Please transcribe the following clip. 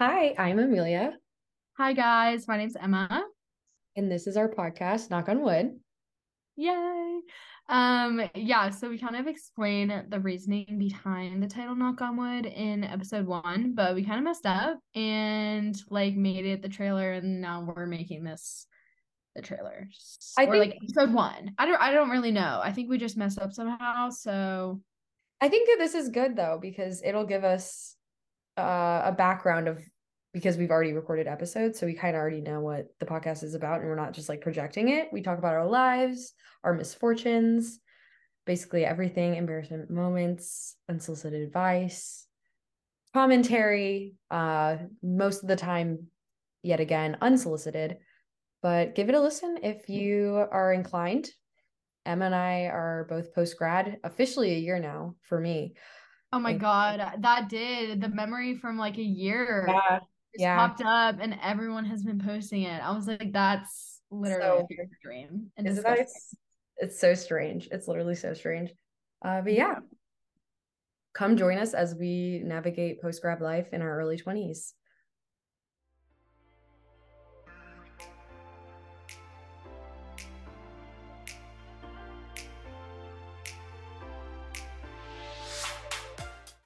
Hi, I'm Amelia, Hi guys, my name's Emma. and this is our podcast, Knock on Wood. Yay. Um yeah, so we kind of explain the reasoning behind the title Knock on Wood in episode 1, but we kind of messed up and like made it the trailer and now we're making this the trailer. I or like think- episode 1. I don't I don't really know. I think we just messed up somehow, so I think that this is good though, because it'll give us uh, a background of because we've already recorded episodes, so we kind of already know what the podcast is about, and we're not just like projecting it. We talk about our lives, our misfortunes, basically everything, embarrassment moments, unsolicited advice, commentary, uh, most of the time, yet again, unsolicited. But give it a listen if you are inclined. Emma and I are both post grad, officially a year now for me. Oh my Thank- god, that did the memory from like a year Yeah, just yeah. popped up and everyone has been posting it. I was like, that's literally So a dream. And Isn't that disgusting. it's, it's so strange. It's literally so strange. Uh, but yeah, come join us as we navigate post grad life in our early 20s.